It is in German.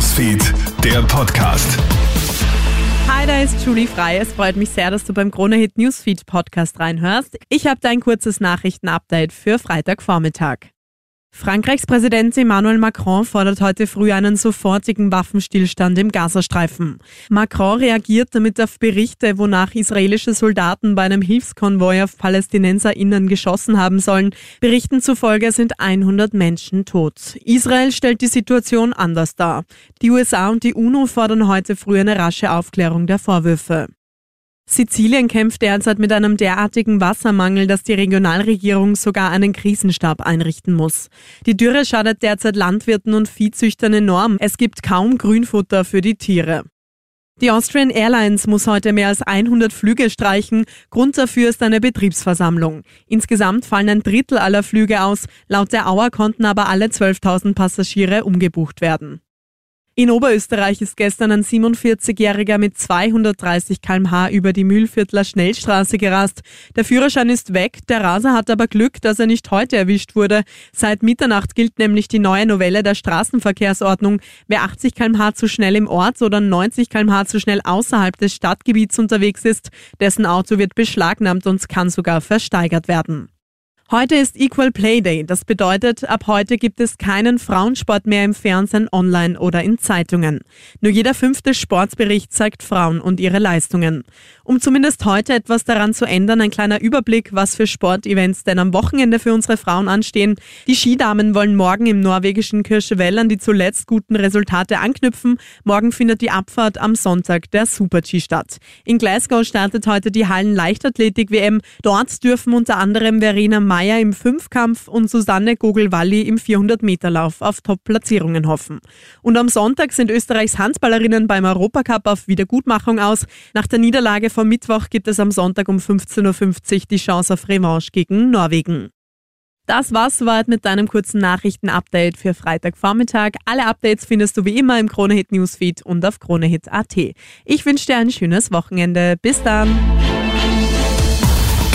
Newsfeed, der Podcast. Hi, da ist Julie Frei. Es freut mich sehr, dass du beim Kronehit Newsfeed Podcast reinhörst. Ich habe da ein kurzes Nachrichtenupdate für Freitagvormittag. Frankreichs Präsident Emmanuel Macron fordert heute früh einen sofortigen Waffenstillstand im Gazastreifen. Macron reagiert damit auf Berichte, wonach israelische Soldaten bei einem Hilfskonvoi auf PalästinenserInnen geschossen haben sollen. Berichten zufolge sind 100 Menschen tot. Israel stellt die Situation anders dar. Die USA und die UNO fordern heute früh eine rasche Aufklärung der Vorwürfe. Sizilien kämpft derzeit mit einem derartigen Wassermangel, dass die Regionalregierung sogar einen Krisenstab einrichten muss. Die Dürre schadet derzeit Landwirten und Viehzüchtern enorm. Es gibt kaum Grünfutter für die Tiere. Die Austrian Airlines muss heute mehr als 100 Flüge streichen. Grund dafür ist eine Betriebsversammlung. Insgesamt fallen ein Drittel aller Flüge aus. Laut der Auer konnten aber alle 12.000 Passagiere umgebucht werden. In Oberösterreich ist gestern ein 47-Jähriger mit 230 kmh über die Mühlviertler Schnellstraße gerast. Der Führerschein ist weg, der Raser hat aber Glück, dass er nicht heute erwischt wurde. Seit Mitternacht gilt nämlich die neue Novelle der Straßenverkehrsordnung. Wer 80 kmh zu schnell im Ort oder 90 kmh zu schnell außerhalb des Stadtgebiets unterwegs ist, dessen Auto wird beschlagnahmt und kann sogar versteigert werden. Heute ist Equal Play Day. Das bedeutet, ab heute gibt es keinen Frauensport mehr im Fernsehen, online oder in Zeitungen. Nur jeder fünfte Sportsbericht zeigt Frauen und ihre Leistungen. Um zumindest heute etwas daran zu ändern, ein kleiner Überblick, was für Sportevents denn am Wochenende für unsere Frauen anstehen. Die Skidamen wollen morgen im norwegischen Kirchevell an die zuletzt guten Resultate anknüpfen. Morgen findet die Abfahrt am Sonntag der Super-G statt. In Glasgow startet heute die Hallen-Leichtathletik-WM. Dort dürfen unter anderem Verena May Meyer im Fünfkampf und Susanne Gogel-Walli im 400-Meter-Lauf auf Top-Platzierungen hoffen. Und am Sonntag sind Österreichs Handballerinnen beim Europacup auf Wiedergutmachung aus. Nach der Niederlage vom Mittwoch gibt es am Sonntag um 15.50 Uhr die Chance auf Revanche gegen Norwegen. Das war's soweit mit deinem kurzen Nachrichten-Update für Freitagvormittag. Alle Updates findest du wie immer im Kronehit Newsfeed und auf kronehit.at. Ich wünsche dir ein schönes Wochenende. Bis dann!